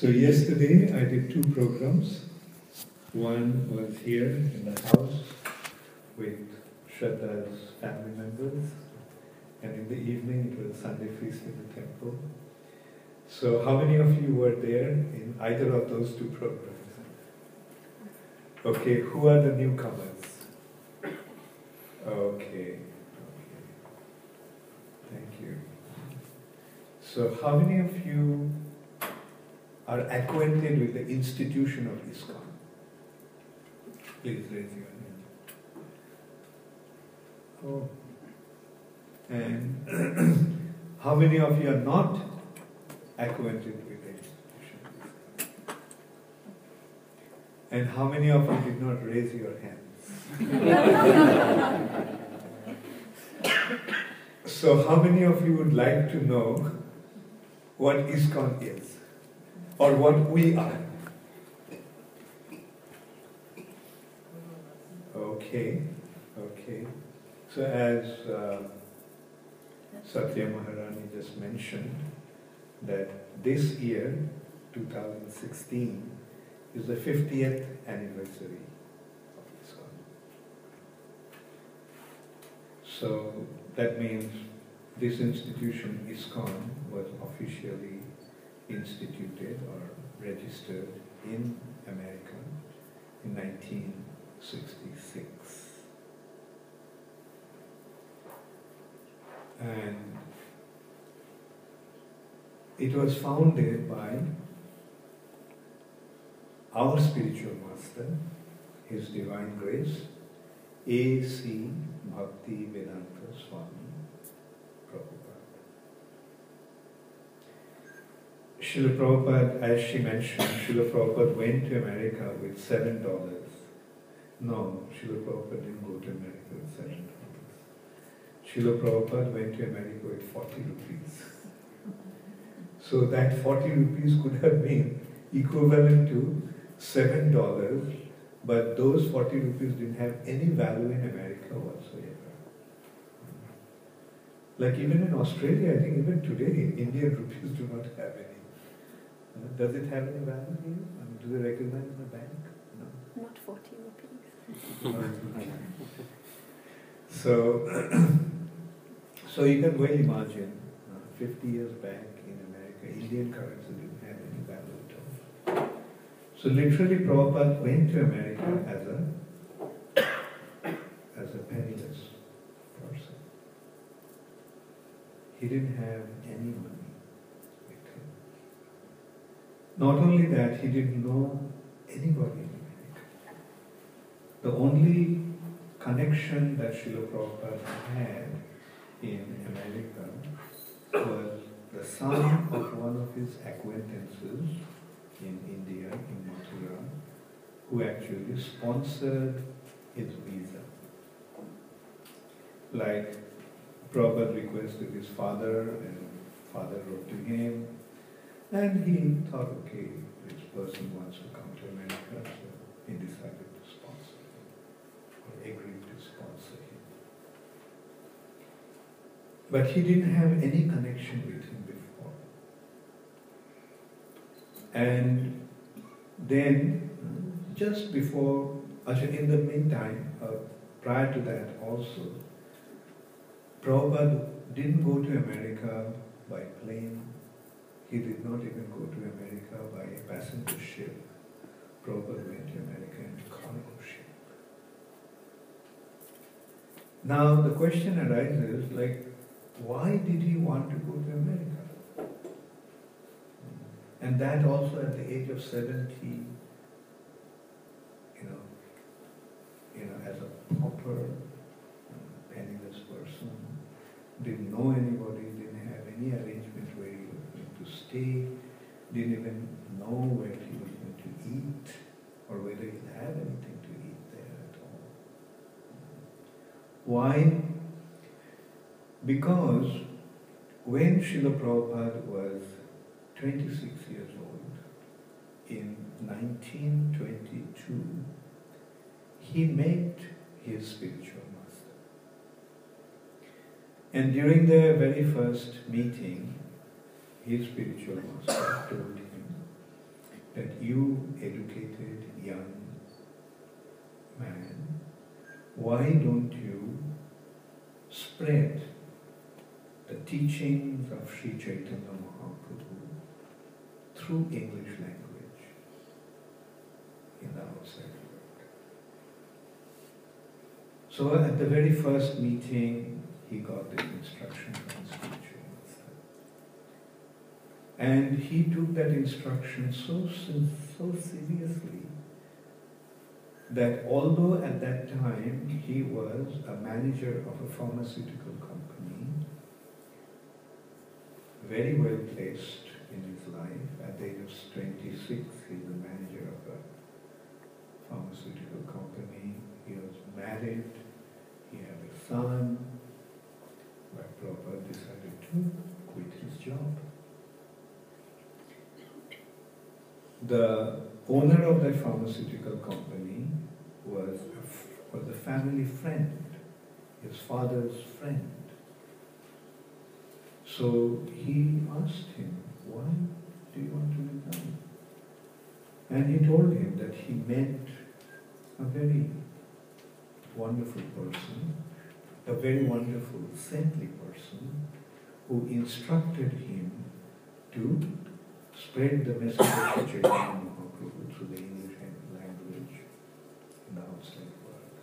So yesterday I did two programs. One was here in the house with Shraddha's family members, and in the evening it was Sunday feast in the temple. So how many of you were there in either of those two programs? Okay, who are the newcomers? Okay, okay. Thank you. So how many of you are acquainted with the institution of ISKCON? Please raise your hand. Oh. And how many of you are not acquainted with the institution? And how many of you did not raise your hands? so how many of you would like to know what ISKCON is? Or what we are? Okay, okay. So as uh, Satya Maharani just mentioned, that this year, 2016, is the 50th anniversary of ISKCON. So that means this institution, ISKCON, was officially instituted or registered in America in 1966. And it was founded by our spiritual master, His Divine Grace, A.C. Bhaktivedanta Swami Prabhupada. Srila Prabhupada, as she mentioned, Srila Prabhupada went to America with seven dollars. No, Srila Prabhupada didn't go to America with seven dollars. Srila Prabhupada went to America with 40 rupees. So that 40 rupees could have been equivalent to seven dollars, but those 40 rupees didn't have any value in America whatsoever. Like even in Australia, I think even today, Indian rupees do not have any. Uh, Does it have any value here? I mean, do they recognize the bank? No. Not 40 rupees. So, so you can well imagine, uh, 50 years back in America, Indian currency didn't have any value at all. So literally Prabhupada went to America as a, as a penniless person. He didn't have any money with him. Not only that, he didn't know anybody in America. The only connection that Srila Prabhupada had in America was the son of one of his acquaintances in India, in Mathura, who actually sponsored his visa. Like Prabhupada requested his father, and father wrote to him, and he thought, okay, this person wants to come to America, so he decided to sponsor him, or agreed to sponsor him. But he didn't have any connection with him before. And then, just before, actually in the meantime, uh, prior to that also, Prabhupada didn't go to America by plane. He did not even go to America by a passenger ship. Prabhupada went to America in cargo ship. Now the question arises, like, why did he want to go to America? And that also at the age of 70, you know, you know, as a proper uh, penniless person, didn't know anybody, didn't have any arrangement where he was going to stay, didn't even know where he was going to eat, or whether he'd have anything to eat there at all. Why? Because when Srila Prabhupada was 26 years old, in 1922, he met his spiritual master. And during their very first meeting, his spiritual master told him that you educated young man, why don't you spread the teachings of Sri Chaitanya Mahaprabhu through English language in the outside world? So at the very first meeting, he got this instruction from. And he took that instruction so, so seriously that although at that time he was a manager of a pharmaceutical company, very well placed in his life, at the age of 26, he's a manager of a pharmaceutical company, he was married, he had a son, but Prabhupada decided to quit his job. The owner of that pharmaceutical company was a, was a family friend, his father's friend. So he asked him, Why do you want to resign? And he told him that he met a very wonderful person, a very wonderful, saintly person who instructed him to spread the message of the Chaitanya Mahaprabhu through the English language in the outside world.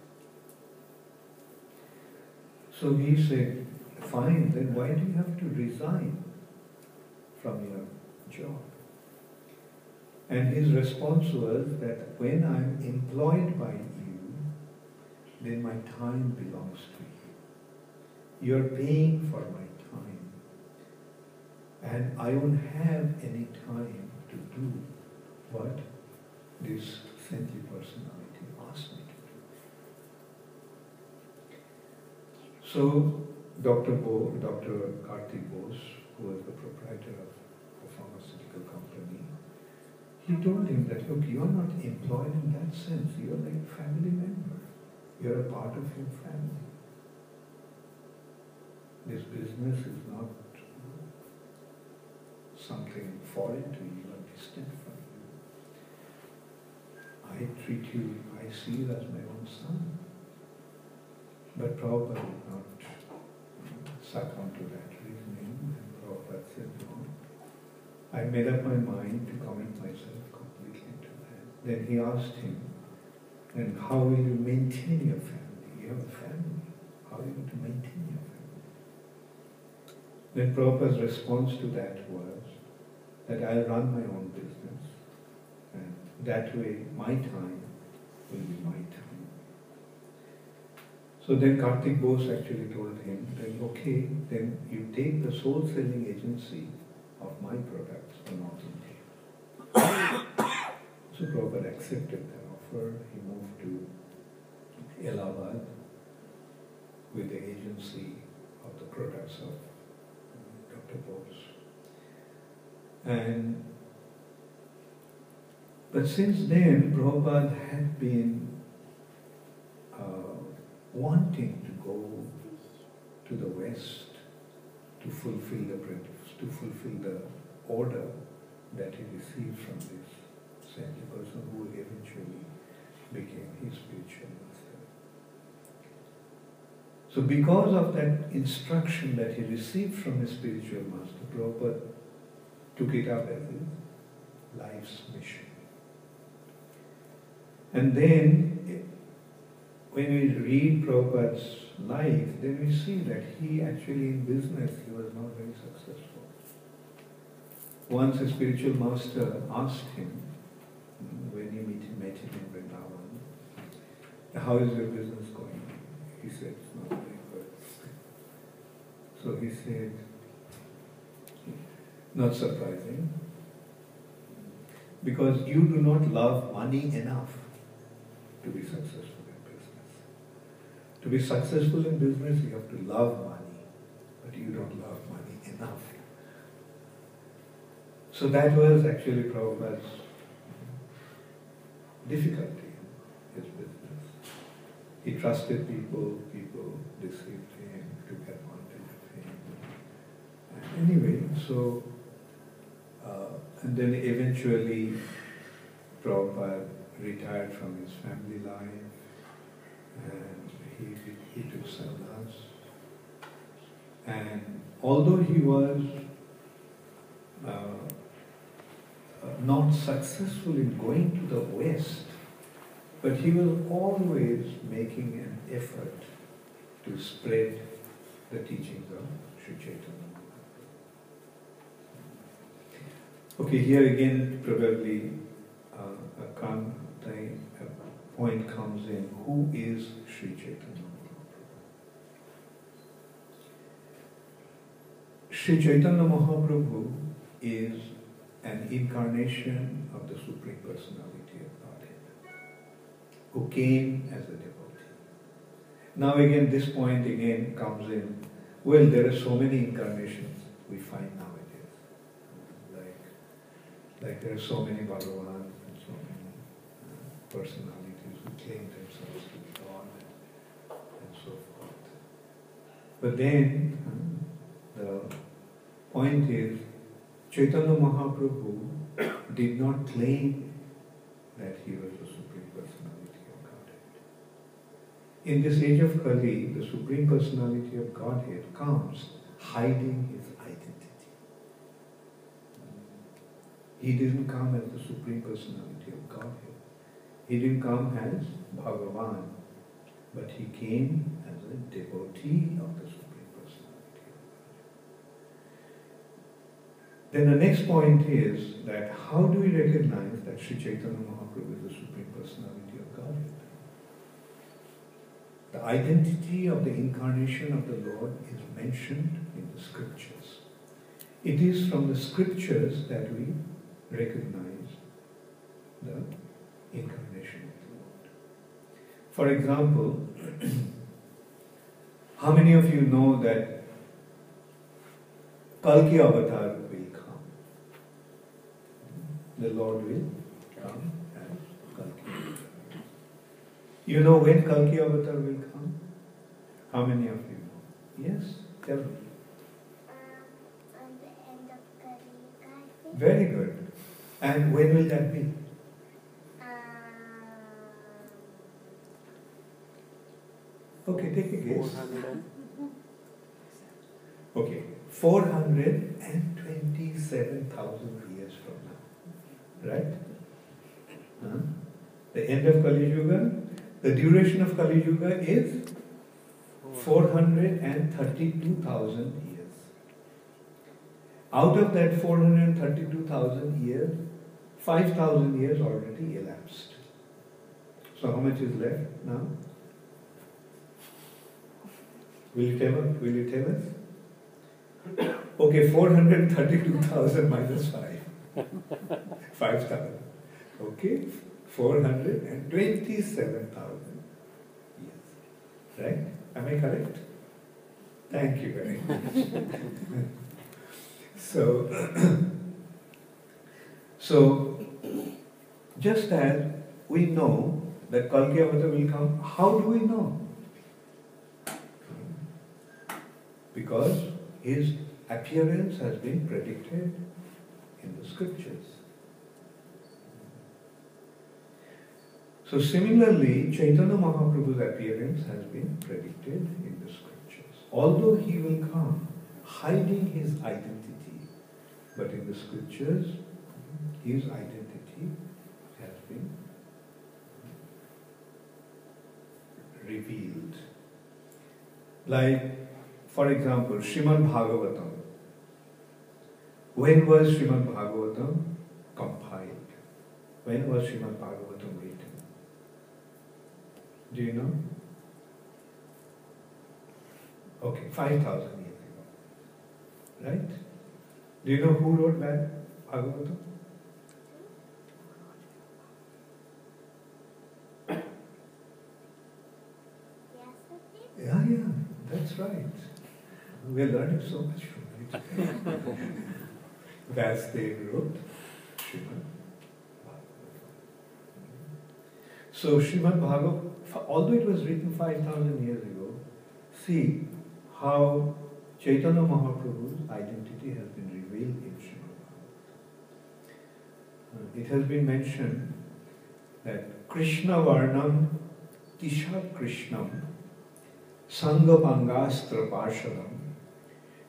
So he said, fine, then why do you have to resign from your job? And his response was that when I'm employed by you, then my time belongs to you. You're paying for my. And I won't have any time to do what this saintly personality asked me to do. So Dr. Bo, Dr. Karthik Bose, who was the proprietor of a pharmaceutical company, he told him that, look, you're not employed in that sense. You're like a family member. You're a part of your family. This business is not something foreign to you or distant from you. I treat you, I see you as my own son. But Prabhupada did not succumb to that reasoning. And Prabhupada said, no, I made up my mind to commit myself completely to that. Then he asked him, then how will you maintain your family? You have a family. How are you going to maintain your family? Then Prabhupada's response to that was that I'll run my own business and that way my time will be my time. So then Karthik Bose actually told him, then okay, then you take the sole selling agency of my products for North India. so Prabhupada accepted that offer. He moved to Allahabad with the agency of the products of Dr. Bose. And but since then, Prabhupada had been uh, wanting to go to the West to fulfill the to fulfill the order that he received from this saintly person who eventually became his spiritual master. So because of that instruction that he received from his spiritual master, Prabhupada took it up as his life's mission. And then, when we read Prabhupada's life, then we see that he actually in business, he was not very successful. Once a spiritual master asked him, when he met, him in Vrindavan, how is your business going? He said, it's not very good. So he said, not surprising, because you do not love money enough to be successful in business. To be successful in business, you have to love money, but you don't love money enough. So that was actually Prabhupada's difficulty in his business. He trusted people, people deceived him, took advantage of him. Anyway, so, and then eventually Prabhupada retired from his family life and he, he took sannyas. And although he was uh, uh, not successful in going to the West, but he was always making an effort to spread the teachings of Sri Chaitanya. Okay, here again, probably uh, a, a point comes in who is Sri Chaitanya? Mahaprabhu? Sri Chaitanya Mahaprabhu is an incarnation of the Supreme Personality of Godhead who came as a devotee. Now again, this point again comes in, well, there are so many incarnations we find nowadays. Like, there are so many Bhagavan and so many uh, personalities who claim themselves to be God and, and so forth. But then, uh, the point is, Chaitanya Mahaprabhu did not claim that he was the Supreme Personality of Godhead. In this age of Kali, the Supreme Personality of Godhead comes hiding his identity. He didn't come as the Supreme Personality of Godhead. He didn't come as Bhagavan, but he came as a devotee of the Supreme Personality of Godhead. Then the next point is that how do we recognize that Sri Chaitanya Mahaprabhu is the Supreme Personality of Godhead? The identity of the incarnation of the Lord is mentioned in the scriptures. It is from the scriptures that we recognize the incarnation of the Lord. For example, how many of you know that Kalki Avatar will come? The Lord will come as Kalki Avatar. You know when Kalki Avatar will come? How many of you know? Yes, tell me. Um, on the end of Kalika, I think. Very good. And when will that be? Um, Okay, take a guess. 400 Okay, 427,000 years from now. Right? Huh? The end of Kali Yuga, the duration of Kali Yuga is 432,000 years. Out of that 432,000 years, 5,000 years already elapsed. So how much is left now? Will you tell us? Will you tell us? Okay, 432,000 minus 5. 5,000. Okay, 427,000 years. Right? Am I correct? Thank you very much. so, so, just as we know that Kalki Avatar will come, how do we know? Because his appearance has been predicted in the scriptures. So similarly, Chaitanya Mahaprabhu's appearance has been predicted in the scriptures. Although he will come hiding his identity, but in the scriptures, his identity has been revealed. Like, for example, Srimad Bhagavatam. When was Srimad Bhagavatam compiled? When was Srimad Bhagavatam written? Do you know? Okay, 5,000 years ago. Right? Do you know who wrote that Bhagavatam? Yeah, yeah, that's right. We're learning so much from it. Vyasadev wrote Srimad. So Srimad Bhagavatam, although it was written 5,000 years ago, see how Chaitanya Mahaprabhu's identity has been Bhagavatam. Uh, It has been mentioned that Krishna Varnam Tisha Krishnam Sangapangastra Parshadam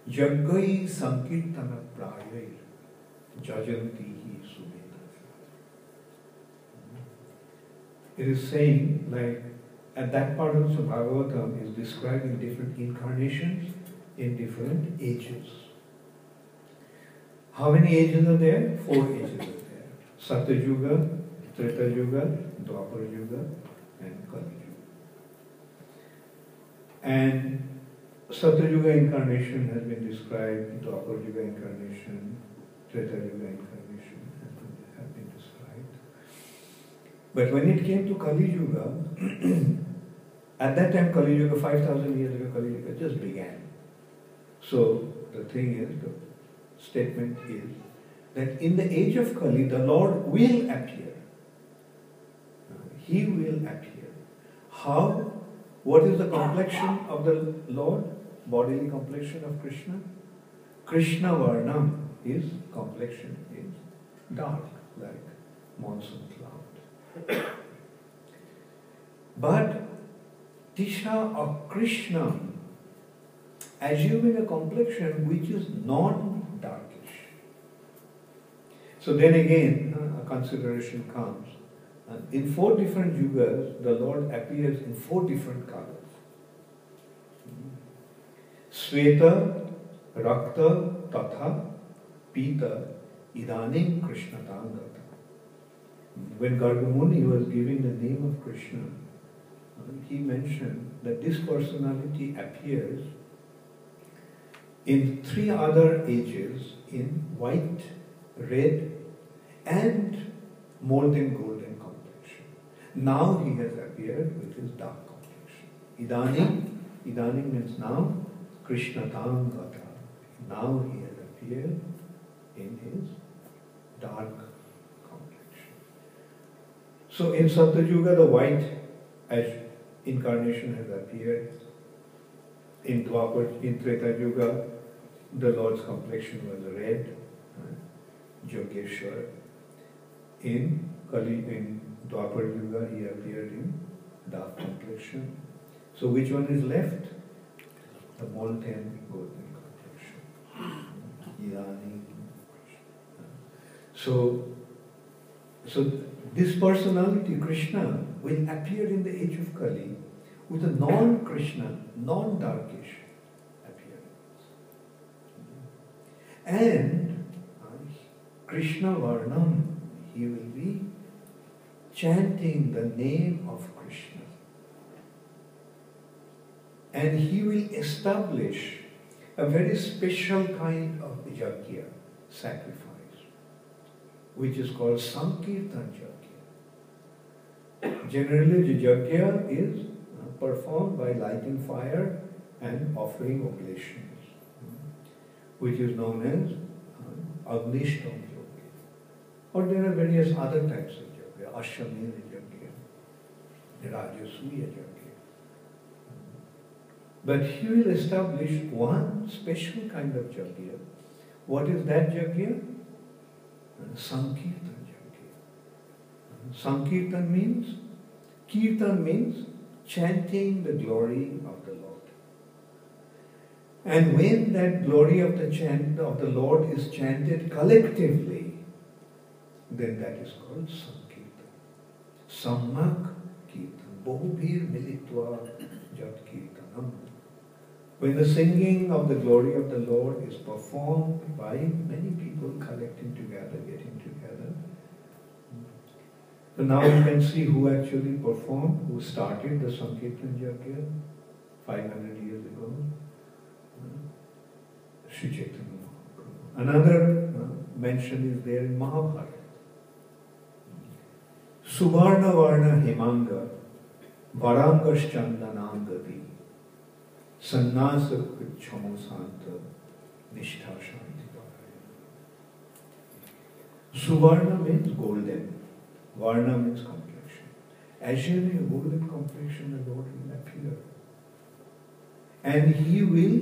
Jagai Sankirtana Prayai Jajanti. It is saying like at that part of the Bhagavatam is describing different incarnations in different ages. How many ages are there? Four ages are there. Satya Satyuga, Treta Yuga, Dwapar Yuga, and Kali Yuga. And Satya Satyuga incarnation has been described, Dwapar Yuga incarnation, Treta Yuga incarnation have been described. But when it came to Kali Yuga, at that time Kali Yuga, 5000 years ago, Kali Yuga just began. So the thing is, statement is that in the age of Kali, the Lord will appear. He will appear. How? What is the complexion of the Lord? Bodily complexion of Krishna? Krishna Varnam, his complexion is dark, like monsoon cloud. but Tisha of Krishna, assuming a complexion which is non-darkish. So then again, a consideration comes. Uh, in four different yugas, the Lord appears in four different colors. Sveta, Rakta, Tatha, Pita, Idanim Krishna Tangata. When Gargamuni was giving the name of Krishna, he mentioned that this personality appears in three other ages in white, red, and than golden complexion. Now he has appeared with his dark complexion. Idani, Idani means now, Krishna Tangata. Now he has appeared in his dark complexion. So in Satya Satyuga, the white as incarnation has appeared. In Dwapar, in Treta Yuga, the Lord's complexion was red, Yogeshwar. In Kali, in Dwapar Yuga, he appeared in dark complexion. So which one is left? The molten golden complexion. Irani. So, so this personality, Krishna, will appear in the age of Kali with a non-Krishna, non-darkish appearance. And Krishna Varnam, he will be chanting the name of Krishna. And he will establish a very special kind of yajna, sacrifice, which is called Sankirtan yajna. Generally, the yajna is uh, performed by lighting fire and offering oblations, which is known as uh, Agnishtam Or there are various other types of yajna, Ashwamedha yajna, Rajasuya yajna. But he will establish one special kind of yajna. What is that yajna? Sankirtan yajna. Sankirtan means, Kirtan means chanting the glory of the Lord. And when that glory of the chant of the Lord is chanted collectively, then that is called Sankirtan. Samyak Kirtan. Bahubhir militva jat kirtanam. When the singing of the glory of the Lord is performed by many people collecting together, getting together. So now you can see who actually performed, who started the Sankirtan Yajna 500 years ago. Sri Chaitanya. Another uh, mention is there in Mahabharata. Subarna Varna Hemanga Varangas Chandanangadi Sannyasa Chamo Santa Nishtha Shanti Suvarna means golden. Varna means complexion. Assuming a golden complexion, the Lord will appear. And he will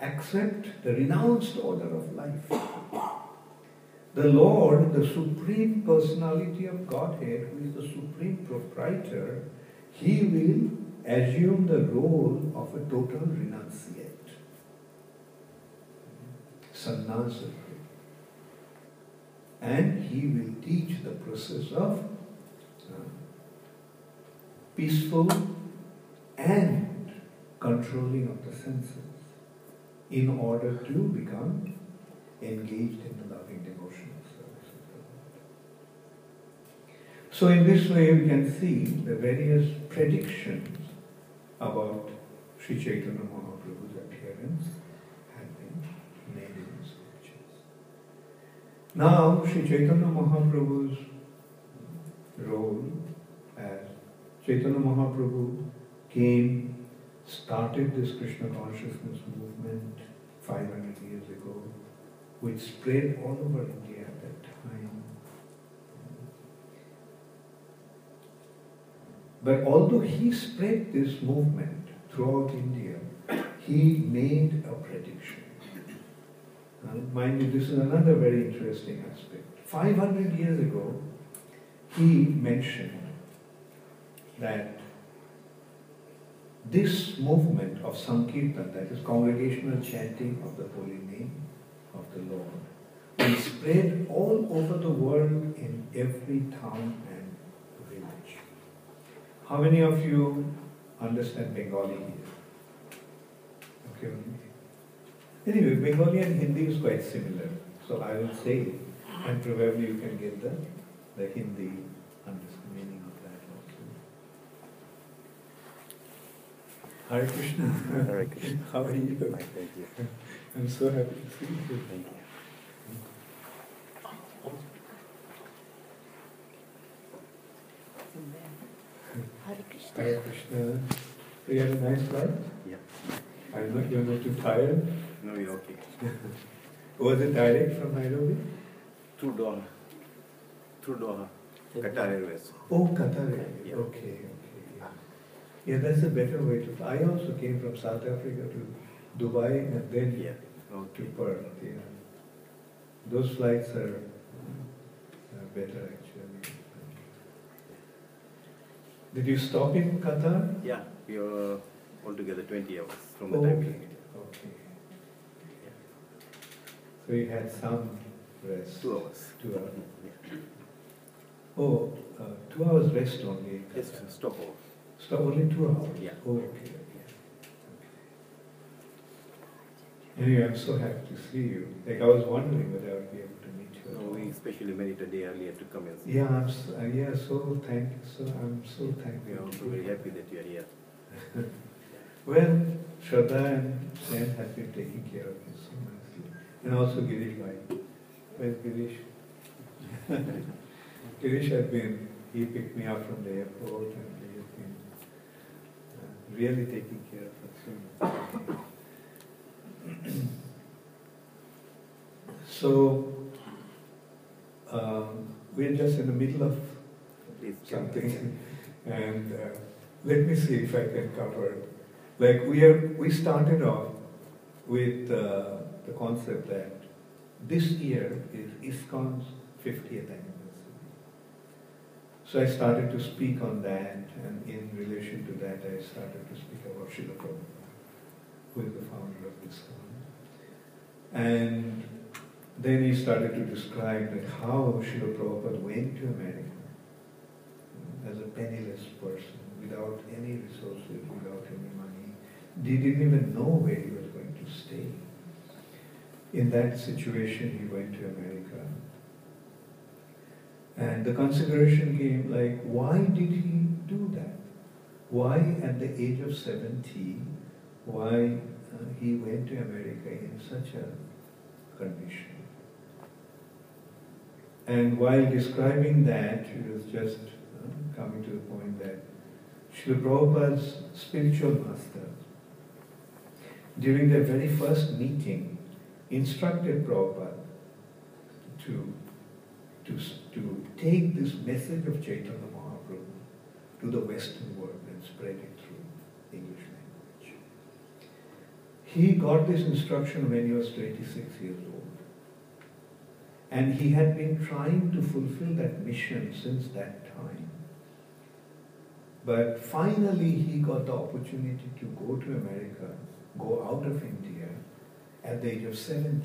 accept the renounced order of life. The Lord, the supreme personality of Godhead, who is the supreme proprietor, he will assume the role of a total renunciate. Sannyasa. And he will teach the process of uh, peaceful and controlling of the senses in order to become engaged in the loving devotional service of the Lord. So, in this way, we can see the various predictions about Sri Chaitanya Mahaprabhu's appearance have been made in the scriptures. Now, Sri Chaitanya Mahaprabhu's role as Chaitanya Mahaprabhu came, started this Krishna consciousness movement 500 years ago, which spread all over India at that time. But although he spread this movement throughout India, he made a prediction. And mind you, this is another very interesting aspect. 500 years ago, he mentioned that this movement of Sankirtan, that is congregational chanting of the holy name of the Lord, will spread all over the world in every town. How many of you understand Bengali here? Okay. Anyway, Bengali and Hindi is quite similar, so I will say it, and probably you can get the, the Hindi understanding of that also. Hare Krishna. Hare Krishna. How are you? Thank you. I'm so happy to see you. Thank you. Hare Krishna. So you had a nice flight? Yeah. I know you're not too tired. No, you're okay. Was it direct from Nairobi? Through Doha. Through Doha. Qatar Airways. Oh, Qatar. Airways. Yeah. Okay, okay. Yeah. yeah, that's a better way to. I also came from South Africa to Dubai and then Yeah. to Perth. Yeah. Those flights are, are better actually. Did you stop in Qatar? Yeah, we were altogether 20 hours from the Oh, time we okay. came. Okay. So you had some rest. Two hours. Two hours. Yeah. Oh, uh, two hours rest only. Qatar. stop over. Stop only two hours? Yeah. Oh, okay, okay. Anyway, I'm so happy to see you. Like, I was wondering whether I would be able No, we especially made it a day earlier to come and see. Yeah, I'm uh, yeah, so thank, so I'm so thankful. We are also very happy that you are here. Well, Shraddha and Sen have been taking care of me so nicely. And also Girish Bhai. Where's Girish? Girish had been, he picked me up from the airport and he has been uh, really taking care of us. So, um, we're just in the middle of Please something. And uh, let me see if I can cover. It. Like we are, we started off with uh, the concept that this year is ISKCON's 50th anniversary. So I started to speak on that, and in relation to that, I started to speak about Srila Prabhupada, who is the founder of ISKCON. And then he started to describe that how Srila Prabhupada went to America as a penniless person, without any resources, without any money. He didn't even know where he was going to stay. In that situation, he went to America. And the consideration came like, why did he do that? Why, at the age of 70, why uh, he went to America in such a condition? And while describing that, he was just uh, coming to the point that Srila Prabhupada's spiritual master, during their very first meeting, instructed Prabhupada to, to, to take this message of Chaitanya Mahaprabhu to the Western world and spread it through English language. He got this instruction when he was 26 years old. And he had been trying to fulfill that mission since that time. But finally, he got the opportunity to go to America, go out of India at the age of 70.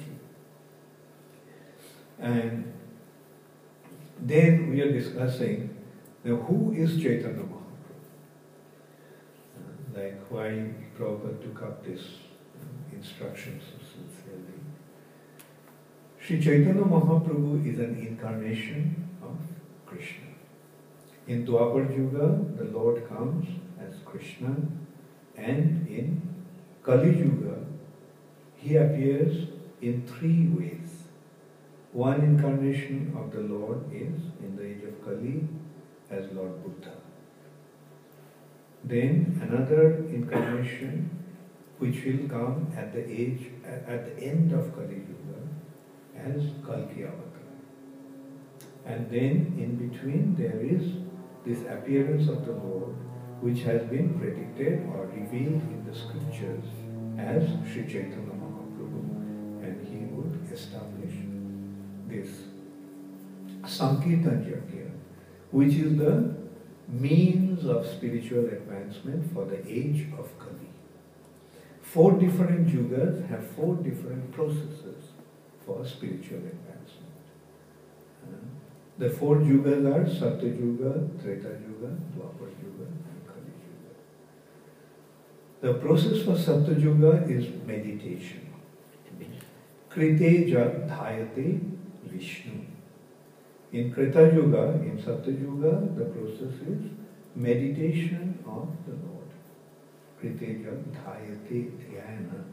And then we are discussing now who is Chaitanya Mahaprabhu? Uh, like why Prabhupada took up this instructions. Sri Chaitanya Mahaprabhu is an incarnation of Krishna. In Dwapar Yuga, the Lord comes as Krishna, and in Kali Yuga, he appears in three ways. One incarnation of the Lord is in the age of Kali as Lord Buddha. Then another incarnation which will come at the age at the end of Kali Yuga as Kalki Avatar. And then in between there is this appearance of the Lord which has been predicted or revealed in the scriptures as Sri Chaitanya Mahaprabhu and he would establish this Sankirtan Yajna which is the means of spiritual advancement for the age of Kali. Four different yugas have four different processes for spiritual advancement. Uh, the four yugas are Satya Yuga, Treta Yuga, Dwapar Yuga, and Kali Yuga. The process for Satya Yuga is meditation. Krite jat dhayate Vishnu. In Krita Yuga, in Satya Yuga, the process is meditation of the Lord. Kriteja dhayate dhyana,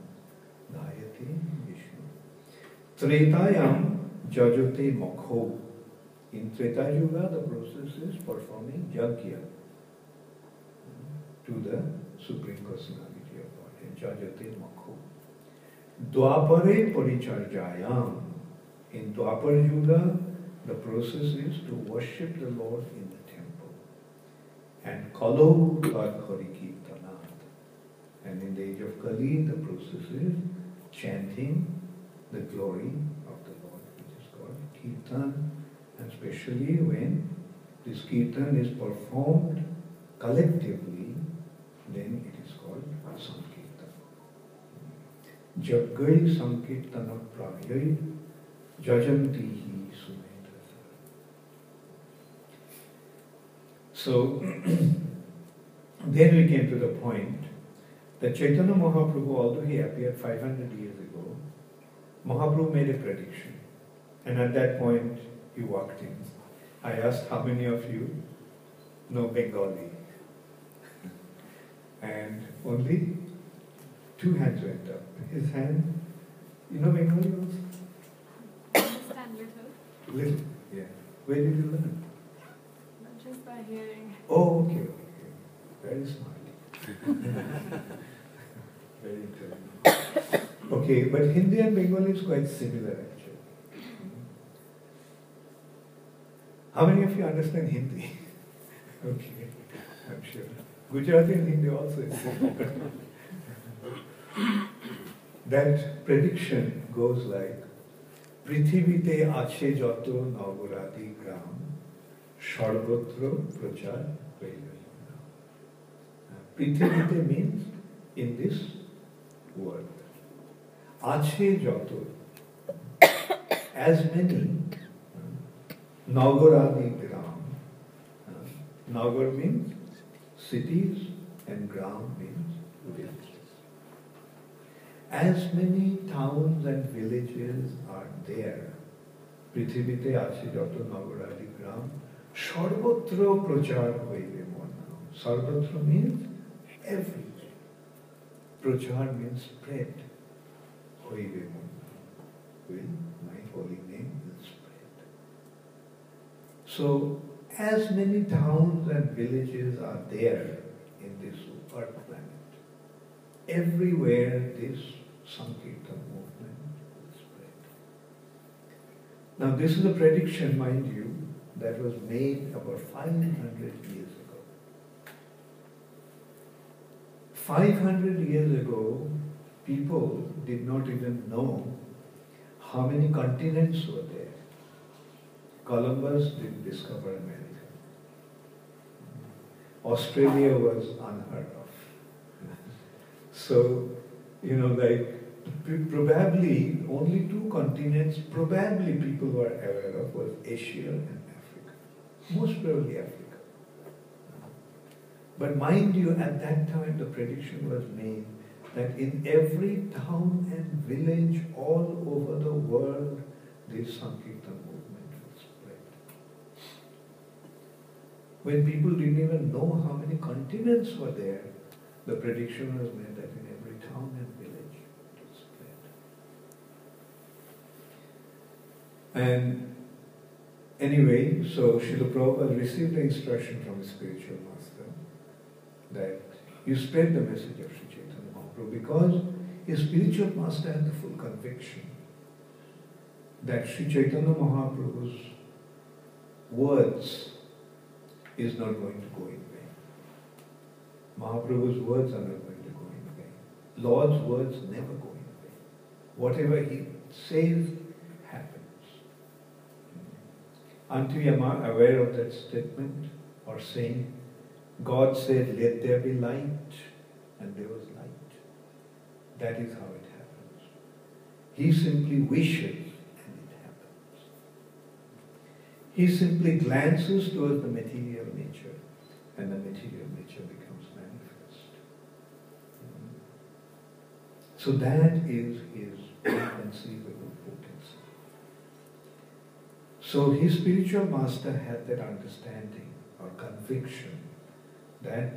dhayate Vishnu. Tretayam jajate mokho. In Treta Yuga, the process is performing yajna to the Supreme Personality of God. Jajate mokho. Dwapare paricharjayam. In Dwapar Yuga, the process is to worship the Lord in the temple. And Kalo Tad And in the age of Kali, the process is chanting the glory of the Lord, which is called Kirtan. And especially when this Kirtan is performed collectively, then it is called Sankirtan. Jagai Sankirtana Prayai Jajanti So then we came to the point that Chaitanya Mahaprabhu, although he appeared 500 years ago, Mahaprabhu made a prediction. And at that point, he walked in. I asked how many of you know Bengali? And only two hands went up. His hand, you know Bengali also? Understand little, Little, yeah. Where did you learn? Not just by hearing. Oh, okay, okay. Very smart. Very intelligent. Okay, but Hindi and Bengali is quite similar actually. How many of you understand Hindi? okay, I'm sure. Gujarati and Hindi also is similar. that prediction goes like পৃথিবীতে আছে যত নগরাদি গ্রাম সর্বত্র প্রচার হইবে পৃথিবীতে means in this world আছে যত many নগরাদি gram Nagar means cities gram means villages as many towns and villages are there পৃথিবীতে আছে যত নগরাদি গ্রাম সর্বত্র প্রচার হইবে মন সর্বত্র means everywhere প্রচার means spread holy will my holy name will spread. So as many towns and villages are there in this earth planet, everywhere this Sankirtan movement will spread. Now this is a prediction, mind you, that was made about 500 years ago. 500 years ago, people did not even know how many continents were there. Columbus didn't discover America. Australia was unheard of. So, you know, like probably only two continents probably people were aware of was Asia and Africa. Most probably Africa. But mind you, at that time the prediction was made that in every town and village all over the world this Sankirtan movement will spread. When people didn't even know how many continents were there, the prediction was made that in every town and village it will spread. And anyway, so Srila Prabhupada received the instruction from his spiritual master that you spread the message of Sri Mahaprabhu because his spiritual master had the full conviction that Sri Chaitanya Mahaprabhu's words is not going to go in vain. Mahaprabhu's words are not going to go in vain. Lord's words never go in vain. Whatever he says happens. Until you are aware of that statement or saying, God said, Let there be light, and there was light. That is how it happens. He simply wishes, and it happens. He simply glances towards the material nature, and the material nature becomes manifest. So that is his inconceivable potency. So his spiritual master had that understanding or conviction that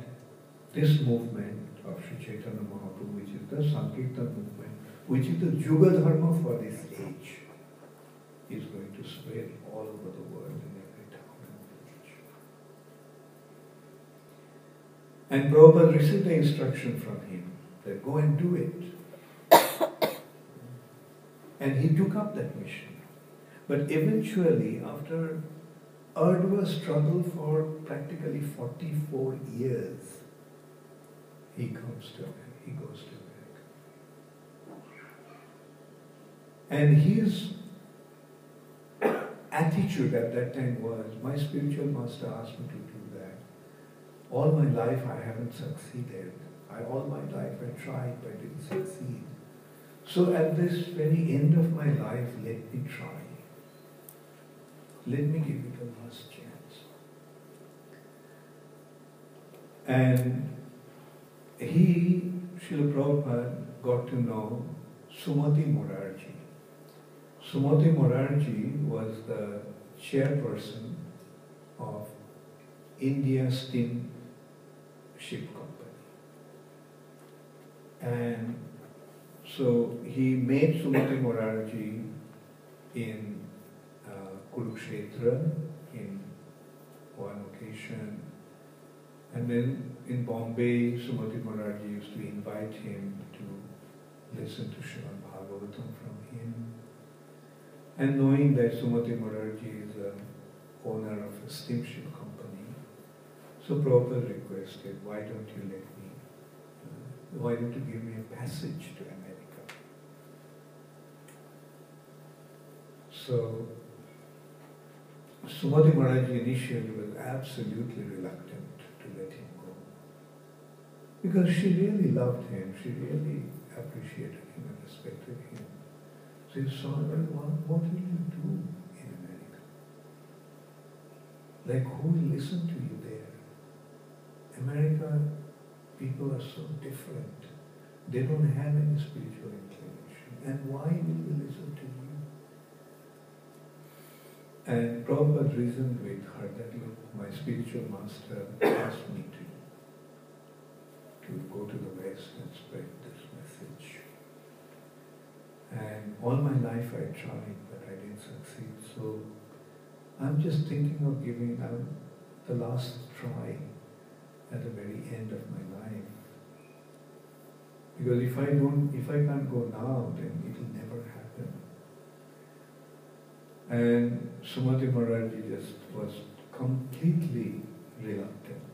this movement of Sri Chaitanya Mahaprabhu, which is the Sankirtan movement, which is the Yuga Dharma for this age, is going to spread all over the world in every town and village. And Prabhupada received the instruction from him that go and do it. and he took up that mission. But eventually, after arduous struggle for practically 44 years, he comes to America, he goes to America. And his attitude at that time was, my spiritual master asked me to do that. All my life I haven't succeeded. I, all my life I tried but didn't succeed. So at this very end of my life, let me try. Let me give it a last chance. And he, Srila Prabhupada, got to know Sumati Morarji. Sumati Morarji was the chairperson of India Steam Ship Company. And so he made Sumati Morarji in uh, Kurukshetra in one occasion. And then in Bombay, Sumati Morarji used to invite him to listen to Srimad Bhagavatam from him. And knowing that Sumati Morarji is a owner of a steamship company, so Prabhupada requested, why don't you let me, why don't you give me a passage to America? So Sumati Morarji initially was absolutely reluctant to let him. Because she really loved him, she really appreciated him and respected him. So he saw, what, what will you do in America? Like, who will listen to you there? America, people are so different. They don't have any spiritual inclination. And why will they listen to you? And Prabhupada reasoned with her that, look, my spiritual master asked me to, to go to the West and spread this message. And all my life I tried, but I didn't succeed. So I'm just thinking of giving out the last try at the very end of my life. Because if I don't, if I can't go now, then it will never happen. And Sumati Morarji just was completely reluctant.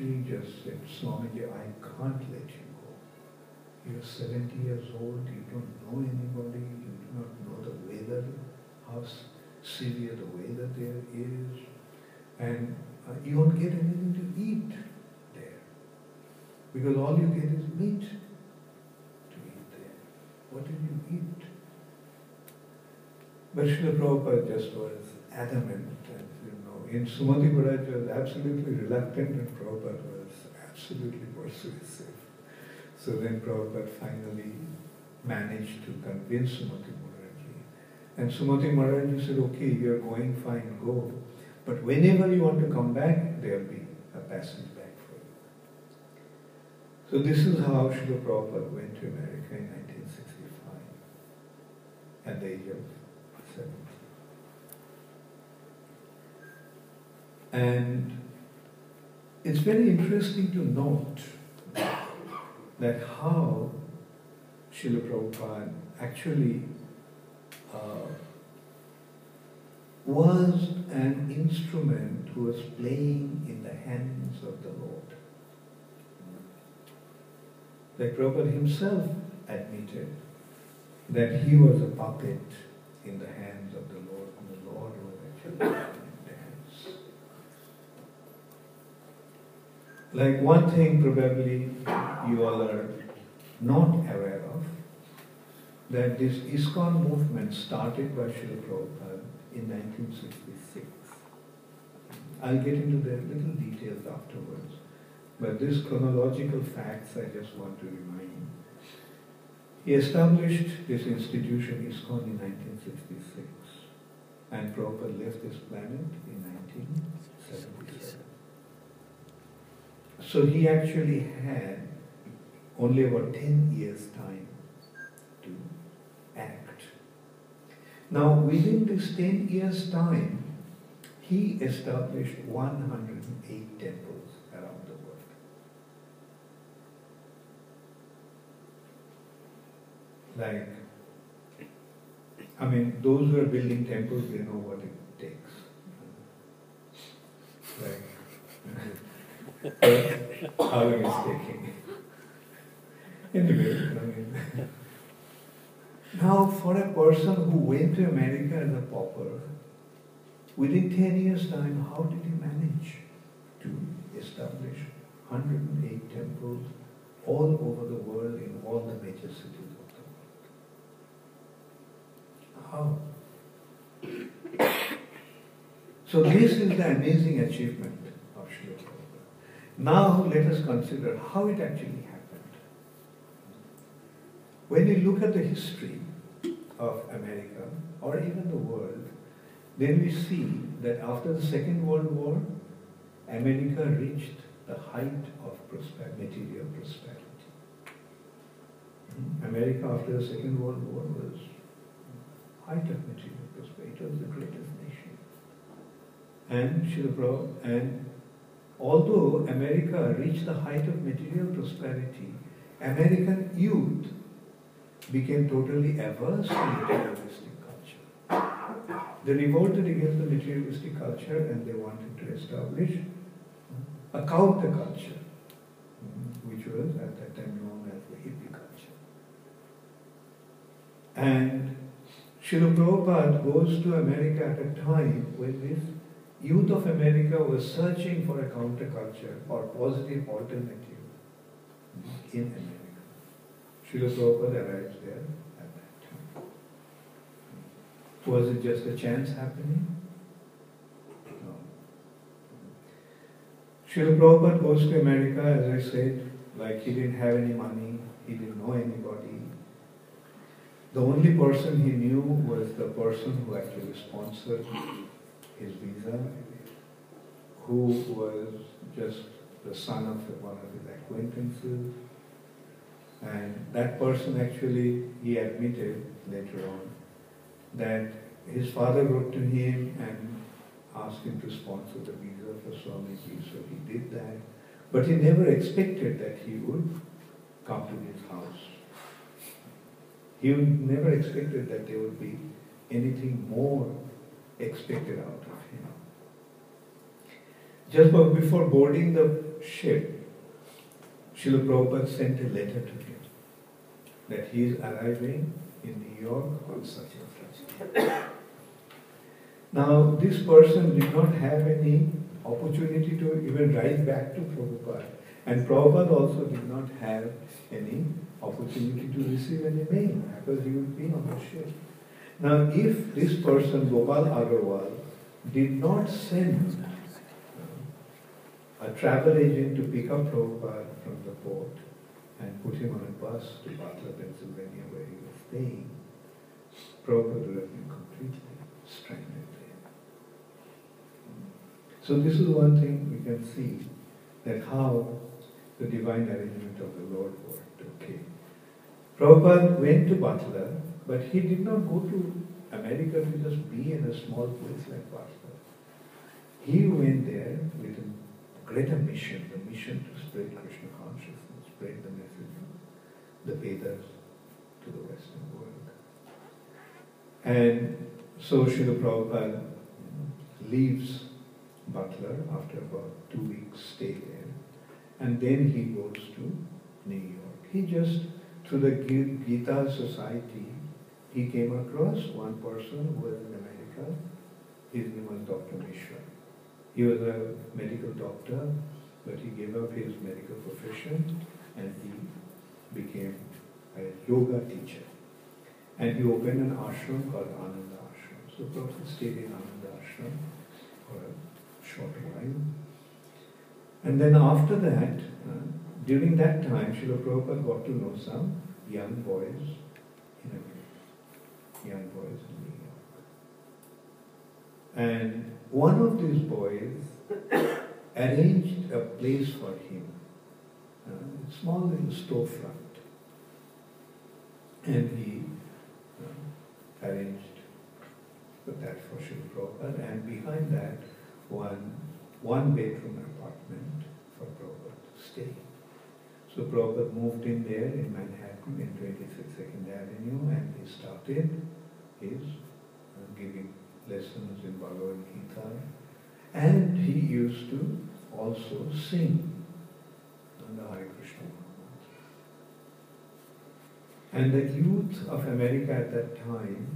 She just said, Swamiji, I can't let you go. You're 70 years old, you don't know anybody, you do not know the weather, how, severe the weather there is, and uh, you won't get anything to eat there. Because all you get is meat to eat there. What did you eat? But Srila Prabhupada just was adamant in Sumati Maharaj was absolutely reluctant and Prabhupada was absolutely persuasive. So then Prabhupada finally managed to convince Sumati Morarji. And Sumati Morarji said, okay, you're going, fine, go. But whenever you want to come back, there'll be a passage back for you. So this is how Srila Prabhupada went to America in 1965 at the age of 70. And it's very interesting to note that how Srila Prabhupada actually uh, was an instrument who was playing in the hands of the Lord. Like Prabhupada himself admitted that he was a puppet in the hands of the Lord, and the Lord was actually playing in the hands. Like one thing probably you all are not aware of, that this ISKCON movement started by Srila Prabhupada in 1966. I'll get into the little details afterwards, but these chronological facts I just want to remind. You. He established this institution, ISKCON, in 1966, and Prabhupada left this planet in 1977. So he actually had only about 10 years' time to act. Now, within this 10 years' time, he established 108 temples around the world. Like, I mean, those who are building temples, they know what it takes. Like, how long it's taking. Anyway, I mean, now for a person who went to America as a pauper, within 10 years' time, how did he manage to establish 108 temples all over the world in all the major cities of the world? How? So this is the amazing achievement. Now let us consider how it actually happened. When you look at the history of America or even the world, then we see that after the Second World War, America reached the height of prosper- material prosperity. Hmm? America after the Second World War was height of material prosperity. It was the greatest nation. And Prabhu- and although America reached the height of material prosperity, American youth became totally averse to materialistic culture. They revolted against the materialistic culture and they wanted to establish uh, a counterculture, mm, which was at that time known as the hippie culture. And Srila Prabhupada goes to America at a time when this youth of America was searching for a counterculture or positive alternative in America. Srila Prabhupada arrives there at that time. Was it just a chance happening? No. Srila Prabhupada goes to America, as I said, like he didn't have any money, he didn't know anybody. The only person he knew was the person who actually sponsored his visa, who was just the son of one of his acquaintances. And that person actually, he admitted later on that his father wrote to him and asked him to sponsor the visa for Swamiji, so he did that. But he never expected that he would come to his house. He never expected that there would be anything more expected out of. Just before boarding the ship, Srila Prabhupada sent a letter to him that he is arriving in New York on such and such. Now, this person did not have any opportunity to even write back to Prabhupada. And Prabhupada also did not have any opportunity to receive any mail because he would be on the ship. Now, if this person, Gopal Agarwal, did not send a travel agent to pick up Prabhupada from the port and put him on a bus to Butler, Pennsylvania, where he was staying, Prabhupada would have been completely stranded there. So this is one thing we can see that how the divine arrangement of the Lord worked. Okay. Prabhupada went to Butler, but he did not go to America to just be in a small place like Butler. He went there with a greater mission, the mission to spread Krishna consciousness, spread the message of the Vedas to the Western world. And so Srila Prabhupada leaves Butler after about two weeks stay there, and then he goes to New York. He just, through the Gita Society, he came across one person who was in America. His name was Dr. Mishra. He was a medical doctor, but he gave up his medical profession and he became a yoga teacher. And he opened an ashram called Ananda Ashram. So Prabhupada stayed in Ananda Ashram for a short while. And then after that, uh, during that time, Srila Prabhupada got to know some young boys in young boys in. And one of these boys arranged a place for him, uh, a small little storefront. And he uh, arranged that for Prabhupada, and behind that, one one bedroom apartment for Prabhupada to stay. So Prabhupada moved in there in Manhattan in 26th Avenue and he started his uh, giving lessons in Bhagavad Gita and he used to also sing on Hare Krishna And the youth of America at that time,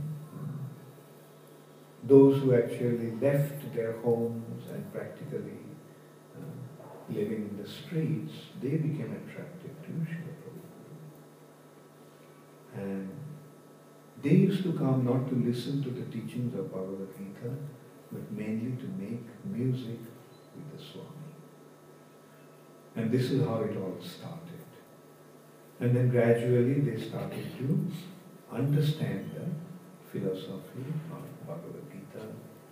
those who actually left their homes and practically uh, living in the streets, they became attracted to Srila Prabhupada. And they used to come not to listen to the teachings of Bhagavad Gita, but mainly to make music with the Swami. And this is how it all started. And then gradually they started to understand the philosophy of Bhagavad Gita,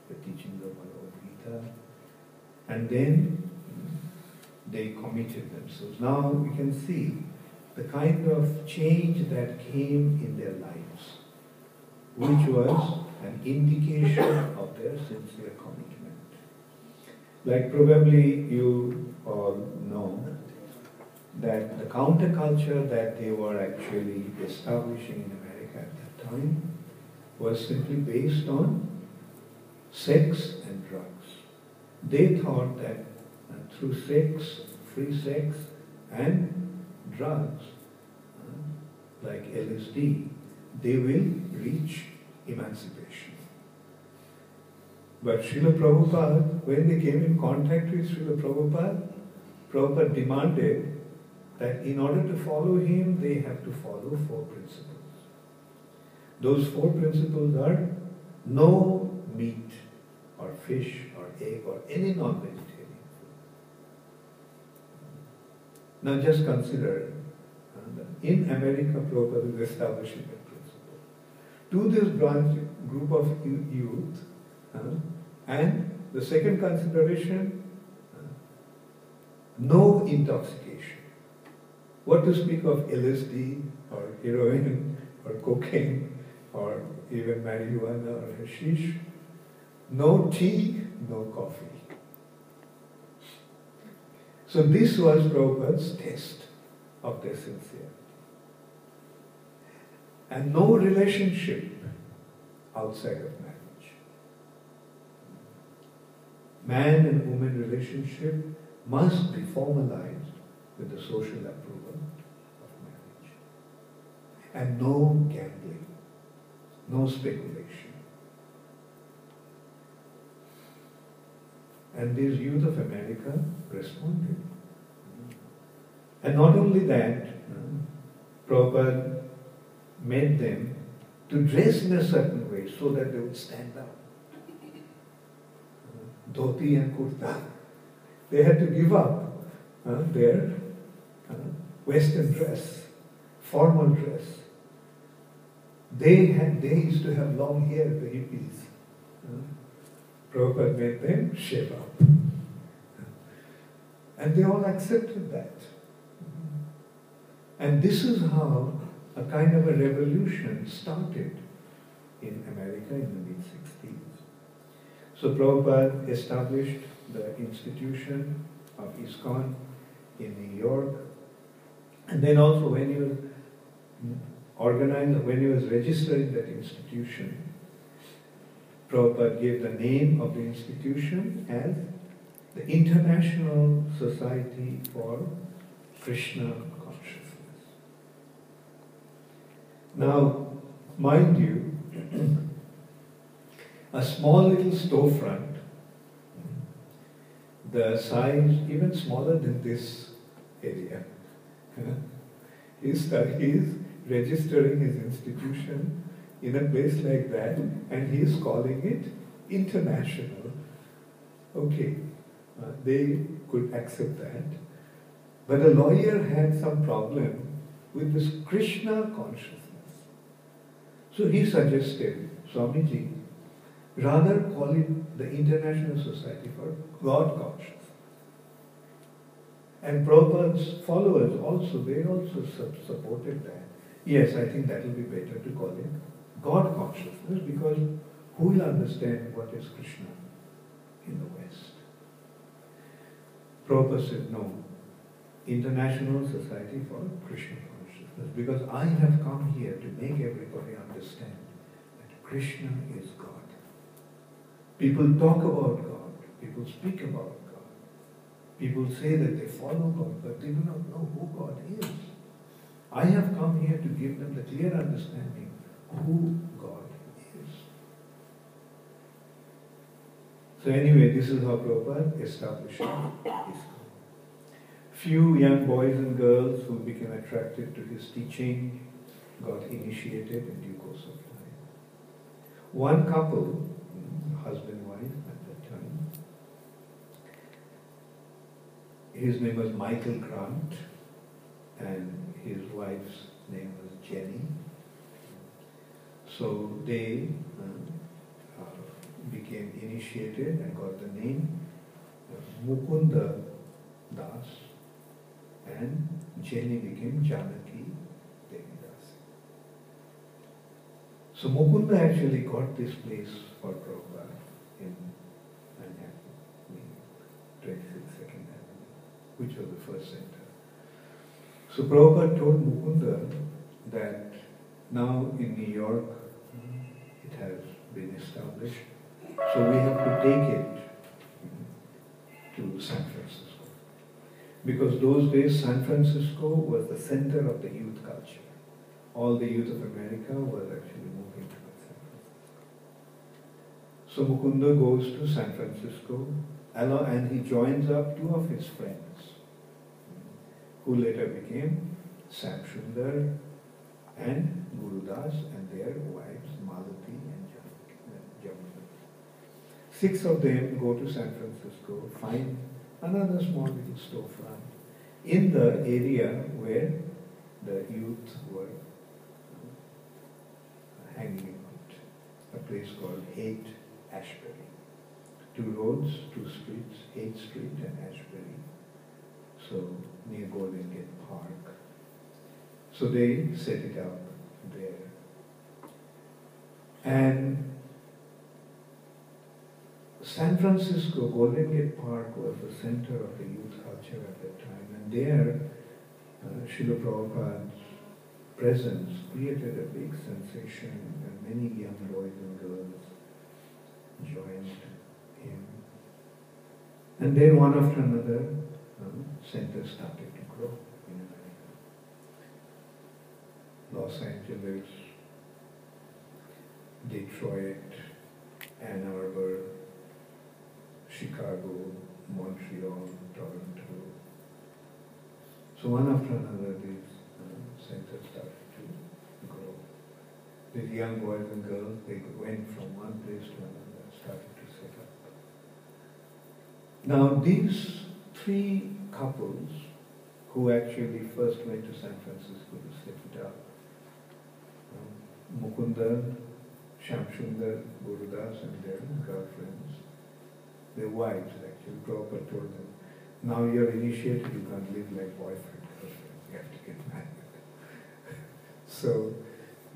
the teachings of Bhagavad Gita, and then they committed themselves. Now we can see the kind of change that came in their lives, which was an indication of their sincere commitment. Like probably you all know that the counterculture that they were actually establishing in America at that time was simply based on sex and drugs. They thought that uh, through sex, free sex, and drugs, uh, like LSD, they will reach emancipation. But Srila Prabhupada, when they came in contact with Srila Prabhupada, Prabhupada demanded that in order to follow him, they have to follow four principles. Those four principles are no meat or fish or egg or any non-vegetarian food. Now just consider, uh, in America, Prabhupada is establishing. To this branch group of youth, uh, and the second consideration, uh, no intoxication. What to speak of LSD or heroin or cocaine or even marijuana or hashish? No tea, no coffee. So this was Prabhupada's test of their sincerity. And no relationship outside of marriage. Man and woman relationship must be formalized with the social approval of marriage. And no gambling, no speculation. And these youth of America responded. And not only that, Prabhupada made them to dress in a certain way so that they would stand out. Dhoti and kurta. They had to give up uh, their uh, Western dress, formal dress. They had they used to have long hair, the hippies. Uh, Prabhupada made them shave up. And they all accepted that. And this is how a kind of a revolution started in America in the mid 60s. So Prabhupada established the institution of ISKCON in New York. And then also when he was organized, when he was registering that institution, Prabhupada gave the name of the institution as the International Society for Krishna Consciousness. Now, mind you, a small little storefront, the size even smaller than this area. he's, he's registering his institution in a place like that and he's calling it international. Okay, uh, they could accept that. But a lawyer had some problem with this Krishna consciousness. So he suggested, Swamiji, rather call it the International Society for God Consciousness. And Prabhupada's followers also, they also supported that. Yes, I think that will be better to call it God consciousness because who will understand what is Krishna in the West? Prabhupada said, no, International Society for Krishna because I have come here to make everybody understand that Krishna is God. People talk about God, people speak about God, people say that they follow God, but they do not know who God is. I have come here to give them the clear understanding who God is. So anyway, this is how Prabhupada established ISKCON. Few young boys and girls who became attracted to his teaching got initiated in due course of time. One couple, husband and wife at that time, his name was Michael Grant and his wife's name was Jenny. So they uh, became initiated and got the name Mukunda Das and Jenny became Janaki Devi Das. So Mukunda actually got this place for Prabhupada in Manhattan, 26 Second Avenue, which was the first center. So Prabhupada told Mukunda that now in New York it has been established, so we have to take it to San Francisco. Because those days San Francisco was the center of the youth culture. All the youth of America was actually moving to San Francisco. So Mukunda goes to San Francisco and he joins up two of his friends who later became Shamsundar and Gurudas and their wives Malati and Jamuna. Six of them go to San Francisco, find another small little storefront in the area where the youth were uh, hanging out, a place called Haight Ashbury. Two roads, two streets, Haight Street and Ashbury. So near Golden Gate Park. So they set it up there. And San Francisco, Golden Gate Park was the center of the youth culture at that time. And there, uh, Srila Prabhupada's presence created a big sensation and many young boys and girls joined him. And then one after another, uh, centers started to grow in America. Los Angeles, Detroit, Ann Arbor, Chicago, Montreal, Toronto. So one after another, these uh, centers started to grow. These young boys and girls, they went from one place to another, started to set up. Now these three couples who actually first went to San Francisco to set it up, um, Mukundan, Shamsundar, Gurudas and their girlfriends, their wives actually, Prabhupada told them, now you're initiated, you can't live like boyfriend, girlfriend, you have to get married. so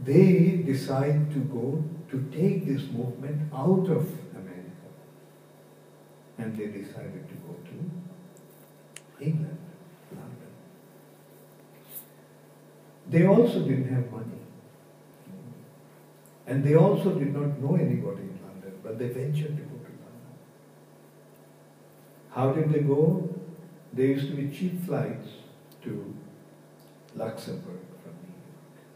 they decide to go to take this movement out of America. And they decided to go to England, London. They also didn't have money. And they also did not know anybody in London, but they ventured to go. How did they go? There used to be cheap flights to Luxembourg from New York.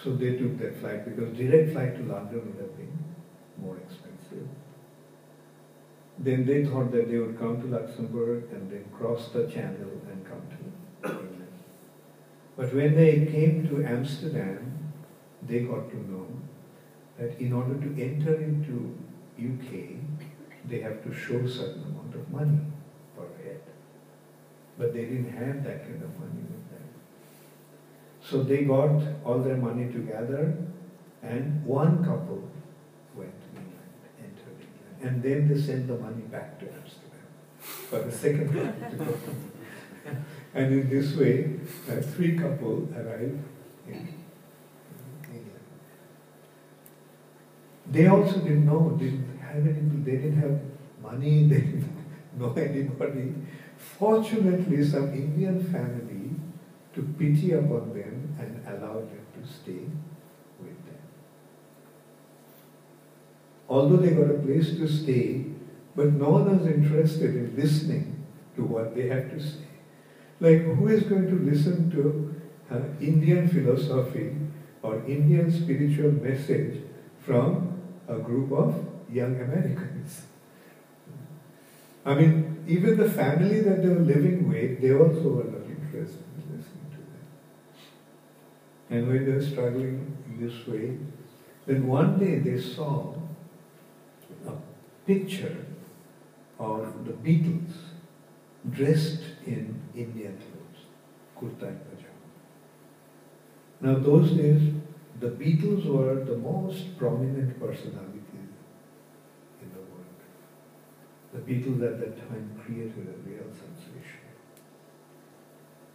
So they took that flight because direct flight to London would have been more expensive. Then they thought that they would come to Luxembourg and then cross the channel and come to England. But when they came to Amsterdam, they got to know that in order to enter into UK, they have to show certain amount of money per head. But they didn't have that kind of money with them. So they got all their money together and one couple went to England, entered England. And then they sent the money back to Amsterdam for the second couple to go. And in this way, uh, three couple arrived in England. They also didn't know, didn't have any, they didn't have money, they didn't know anybody. Fortunately, some Indian family took pity upon them and allowed them to stay with them. Although they got a place to stay, but no one was interested in listening to what they had to say. Like, who is going to listen to uh, Indian philosophy or Indian spiritual message from a group of young Americans? I mean, even the family that they were living with, they also were not interested in listening to them. And when they were struggling in this way, then one day they saw a picture of the Beatles dressed in Indian clothes, kurta and pajama. Now those days, the Beatles were the most prominent personalities in the world. The Beatles at that time created a real sensation.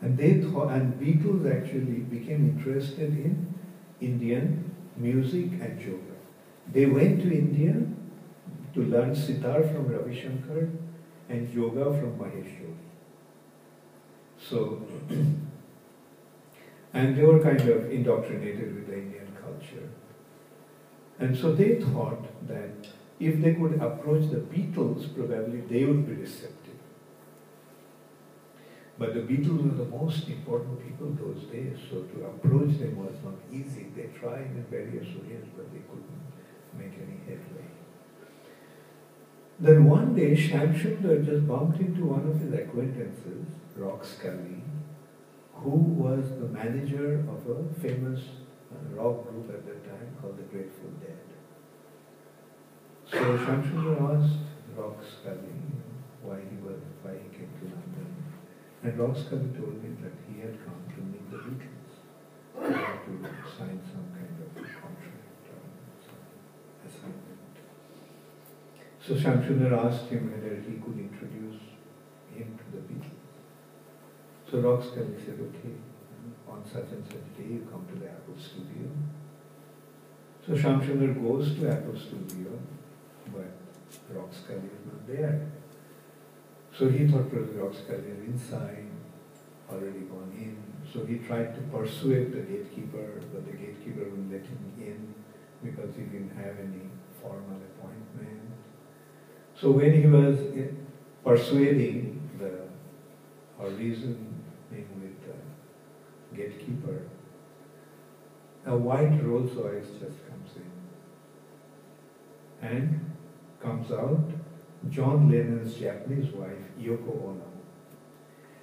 And they thought, and Beatles actually became interested in Indian music and yoga. They went to India to learn sitar from Ravi Shankar and yoga from Mahesh Yogi. So, and they were kind of indoctrinated with the Indian culture. And so they thought that if they could approach the Beatles, probably they would be receptive. But the Beatles were the most important people those days, so to approach them was not easy. They tried in various ways, but they couldn't make any headway. Then one day, Shamsundar just bumped into one of his acquaintances, Rock Scully, who was the manager of a famous uh, rock group at that time called the Grateful Dead. So Shamsundar asked Rock Scully why he was, why he came to London. And Rock Scully told him that he had come to meet the Beatles. To sign some kind of contract or some assignment. So Shamsundar asked him whether he could introduce him to the Beatles. So Rock Scully said, okay, on such and such day you come to the Apple studio. So Shamsundar goes to Apple studio, but Rock is not there. So he thought probably Rock is inside, already gone in. So he tried to persuade the gatekeeper, but the gatekeeper wouldn't let him in because he didn't have any formal appointment. So when he was eh, persuading the or the gatekeeper, a white Rolls Royce just comes in. And comes out John Lennon's Japanese wife, Yoko Ono.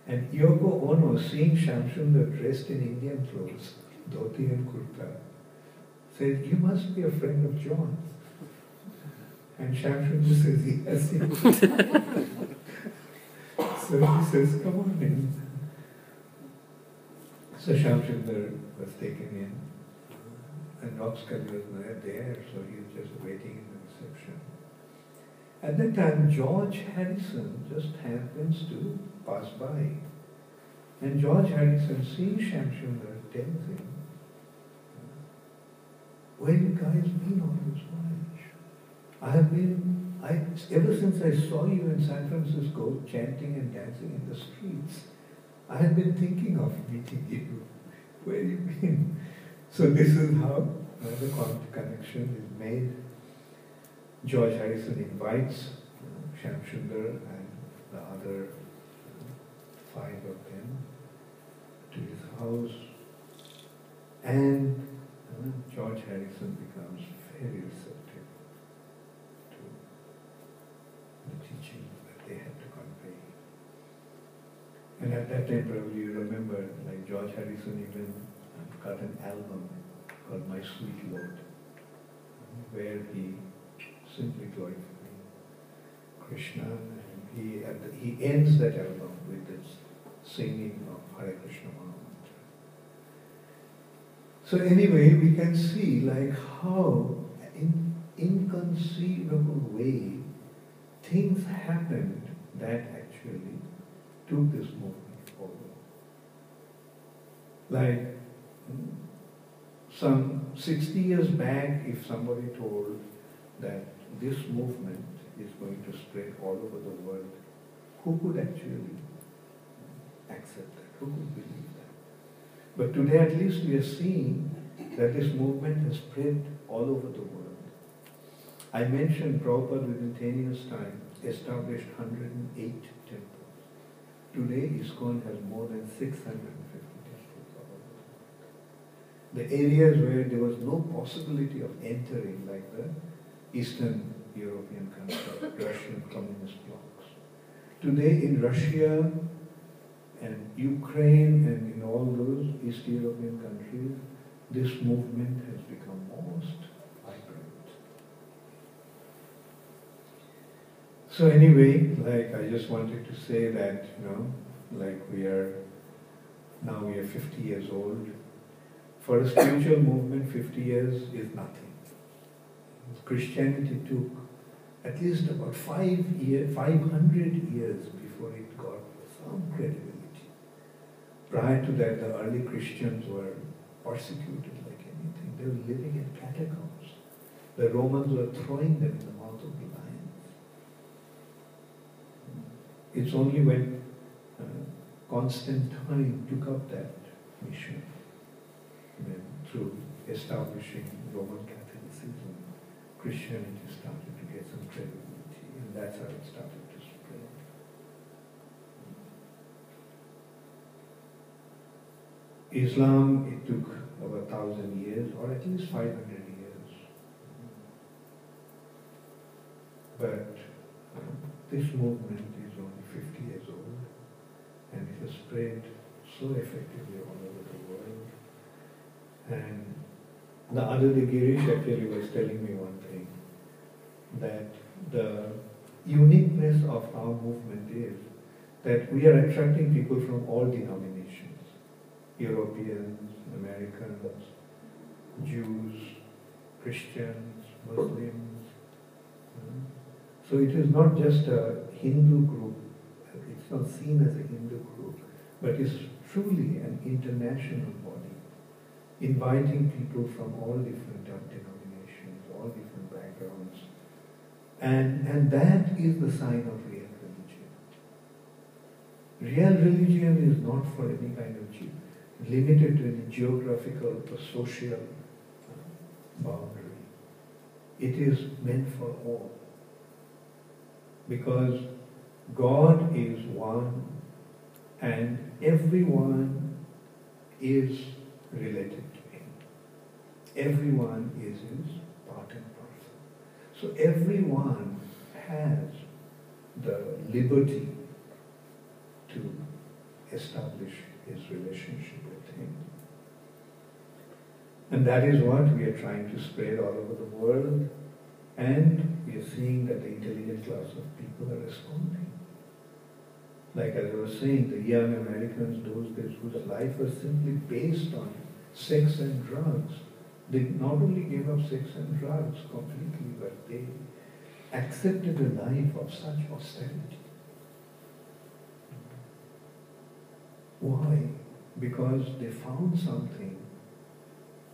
And Yoko Ono, seeing Shamsundar dressed in Indian clothes, dhoti and kurta, said, You must be a friend of John. And Shamsundar says, Yes. so he says, Come on in. So Shamsundar was taken in. And Rock Scully was not there, so he was just waiting in the reception. At that time, George Harrison just happens to pass by. And George Harrison, seeing Shamsundar, tells him, Where you guys been all this while? I have been, I, ever since I saw you in San Francisco chanting and dancing in the streets, I have been thinking of meeting you. Where you been? So this is how the con- connection is made. George Harrison invites uh, and the other uh, five of them to his house, and uh, George Harrison becomes very receptive to the teaching that they had to convey. And at that time, probably you remember, like George Harrison even uh, got an album called My Sweet Lord, where he simply glorifying Krishna, and he the, he ends that album with this singing of Hare Krishna Mahamantra. So anyway, we can see like how in inconceivable way things happened that actually took this movement. Like some 60 years back, if somebody told that this movement is going to spread all over the world, who could actually accept that? Who could believe that? But today at least we are seeing that this movement has spread all over the world. I mentioned Prabhupada within 10 years' time established 108 temples. Today ISKCON has more than 650 temples all over the world. The areas where there was no possibility of entering, like the Eastern European countries, Russian communist blocs. Today in Russia and Ukraine and in all those East European countries, this movement has become most vibrant. So anyway, like I just wanted to say that, you know, like we are, now we are 50 years old. For a spiritual movement, 50 years is nothing. Christianity took at least about five year, 500 years before it got some credibility. Prior to that, the early Christians were persecuted like anything. They were living in catacombs. The Romans were throwing them in the mouth of the lions. It's only when uh, Constantine took up that mission, through establishing Roman Catholicism, Christianity started to get some credibility, and that's how it started to spread. Islam, it took over a thousand years, or at least 500 years. But this movement is only 50 years old, and it has spread so effectively all over the world. And the day, Girish actually was telling me one thing, that the uniqueness of our movement is that we are attracting people from all denominations. Europeans, Americans, Jews, Christians, Muslims. Hmm? So it is not just a Hindu group, it's not seen as a Hindu group, but it's truly an international body, inviting people from all different denominations, all different backgrounds. And, and that is the sign of real religion. Real religion is not for any kind of ge- limited to any geographical or social uh, boundary. It is meant for all. Because God is one and everyone is related. Everyone is His part and parcel. So everyone has the liberty to establish his relationship with him. And that is what we are trying to spread all over the world. And we are seeing that the intelligent class of people are responding. Like as I was saying, the young Americans, those days whose life was simply based on sex and drugs, they not only gave up sex and drugs completely, but they accepted a life of such austerity. Why? Because they found something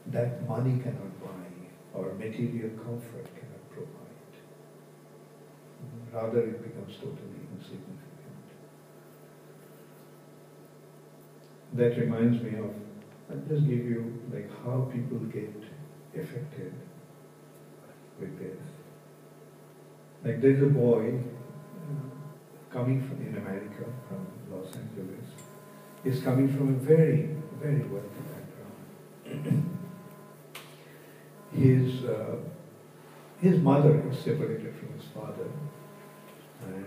that money cannot buy or material comfort cannot provide. Rather, it becomes totally insignificant. That reminds me of, I'll just give you like how people get affected with this. Like there's a boy uh, coming from in America, from Los Angeles. He's coming from a very, very wealthy background. his uh, his mother is separated from his father, and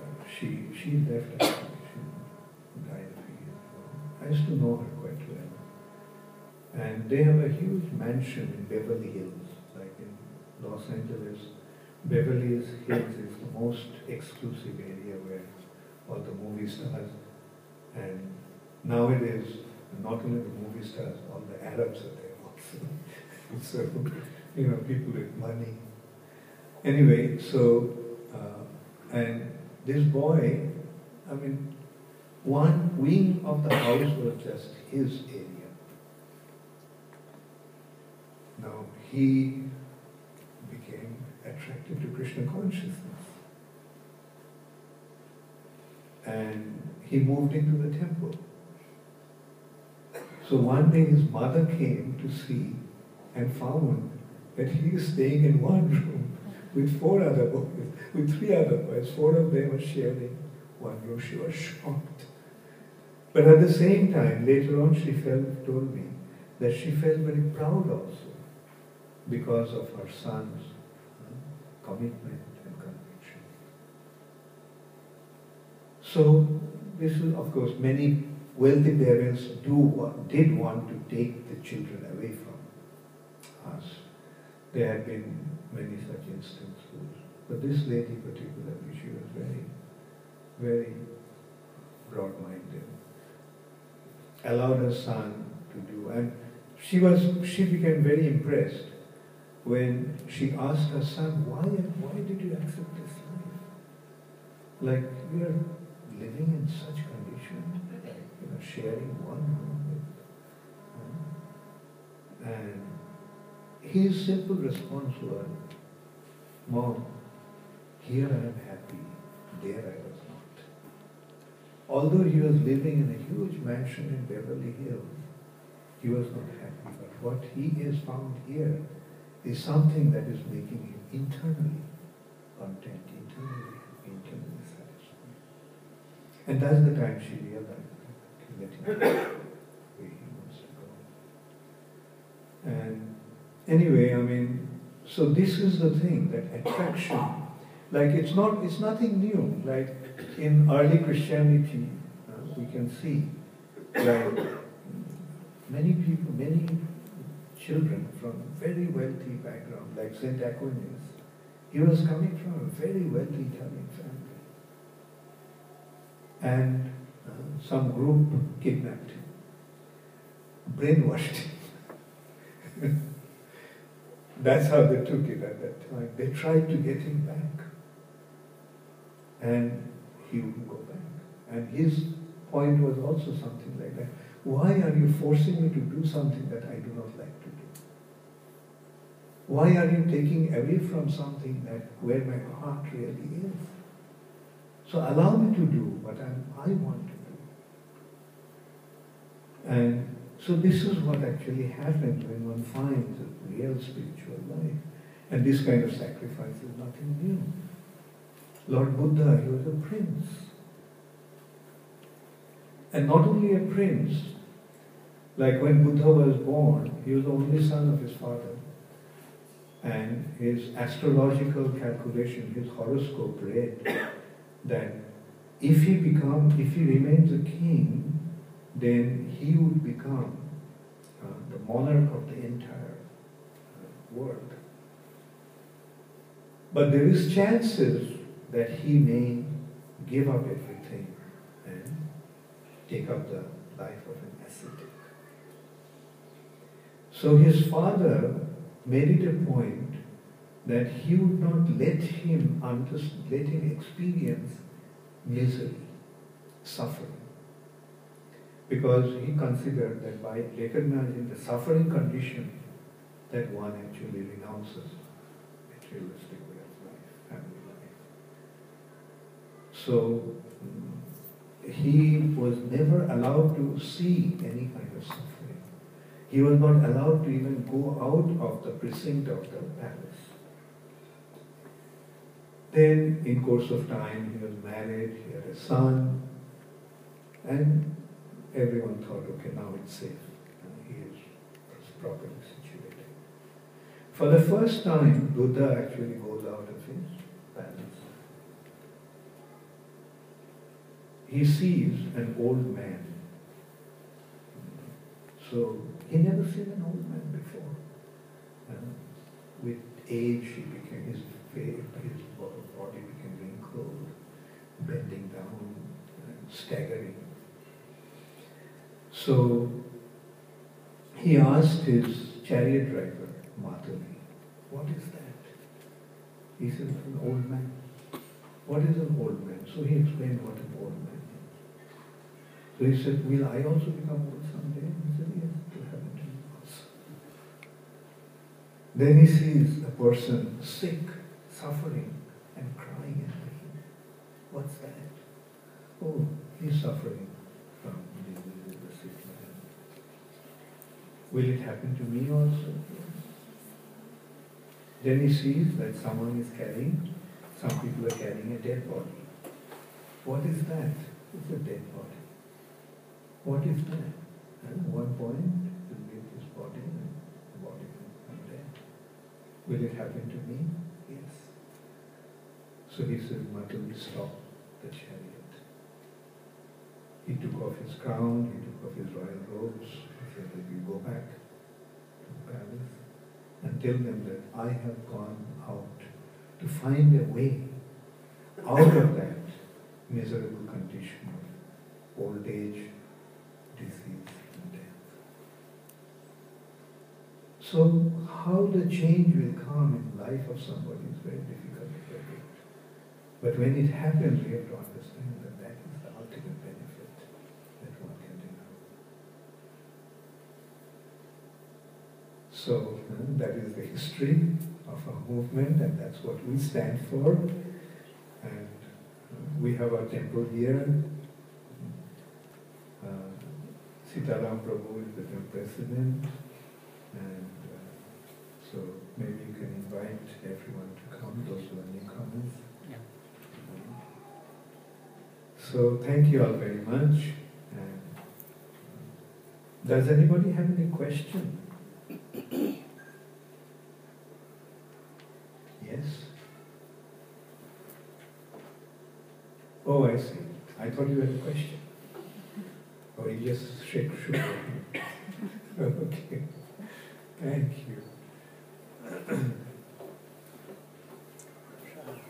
uh, she she left I used to know her quite well, and they have a huge mansion in Beverly Hills, like in Los Angeles. Beverly Hills is the most exclusive area where all the movie stars and nowadays not only the movie stars, all the Arabs are there also. so, you know, people with money. Anyway, so, uh, and this boy, I mean, one wing of the house was just his area. Now, he became attracted to Krishna consciousness. And he moved into the temple. So one day his mother came to see and found that he is staying in one room with four other boys, with three other boys. Four of them were sharing one room. She was shocked. But at the same time, later on, she felt, told me that she felt very proud also because of her son's uh, commitment and conviction. So, this is, of course, many wealthy parents do want, did want to take the children away from us. There have been many such instances. But this lady particularly, she was very, very broad-minded. Allowed her son to do, and she was, she became very impressed when she asked her son, why, why did you accept this life? Like, you are living in such conditions, you know, sharing one room with, and his simple response was, Mom, here I am happy, there I not. Although he was living in a huge mansion in Beverly Hills, he was not happy. But what he has found here is something that is making him internally content, internally internally satisfied. And that's the time she realized that he where he wants to go. And anyway, I mean, so this is the thing that attraction, like it's not, it's nothing new. Like in early Christianity, uh, we can see, that many people, many children from very wealthy background, like Saint Aquinas, he was coming from a very wealthy Italian family, and uh, some group kidnapped him, brainwashed him. That's how they took it at that time. They tried to get him back. And he wouldn't go back. And his point was also something like that. Why are you forcing me to do something that I do not like to do? Why are you taking away from something that where my heart really is? So allow me to do what I'm, I want to do. And so this is what actually happens when one finds a real spiritual life. And this kind of sacrifice is nothing new. Lord Buddha, he was a prince. And not only a prince, like when Buddha was born, he was the only son of his father. And his astrological calculation, his horoscope read that if he become, if he remains a king, then he would become uh, the monarch of the entire uh, world. But there is chances that he may give up everything and take up the life of an ascetic. So his father made it a point that he would not let him let him experience misery, suffering. Because he considered that by recognizing the suffering condition that one actually renounces materialistic way of life, family life. So he was never allowed to see any kind of suffering. He was not allowed to even go out of the precinct of the palace. Then, in course of time, he was married, he had a son, and everyone thought, okay, now it's safe. He is properly situated. For the first time, Buddha actually goes out of his palace. He sees an old man. So he never seen an old man before. Uh, with age, he became his face, his body became wrinkled, bending down, and staggering. So he asked his chariot driver, Matali, what is that? He said, an old man. What is an old man? So he explained what an. So he said, will I also become old someday? He said, yes, will happen to you also. Then he sees a person sick, suffering, and crying in pain. What's that? Oh, he's suffering from disease, the sickness. Will it happen to me also? Then he sees that someone is carrying, some people are carrying a dead body. What is that? It's a dead body. What is that? At one point, you leave this body and the body will come dead. Will it happen to me? Yes. So he said, Matuli, stop the chariot. He took off his crown, he took off his royal robes, he said that you go back to the palace and tell them that I have gone out to find a way out of that miserable condition of old age, disease, and death. So, how the change will come in life of somebody is very difficult to predict. But when it happens, we have to understand that that is the ultimate benefit that one can derive. So, uh, that is the history of our movement, and that's what we stand for. And uh, we have our temple here. Uh, Sitaram Prabhu is the temple president, and so maybe you can invite everyone to come, those who are newcomers. So thank you all very much. And uh, does anybody have any question? Yes. Oh, I see. I thought you had a question. Oh, you just shake, shook. okay. Thank you.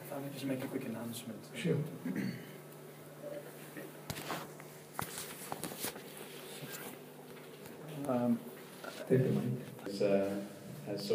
If I may just make a quick announcement. Sure. Um, Take the mic. Is, uh, has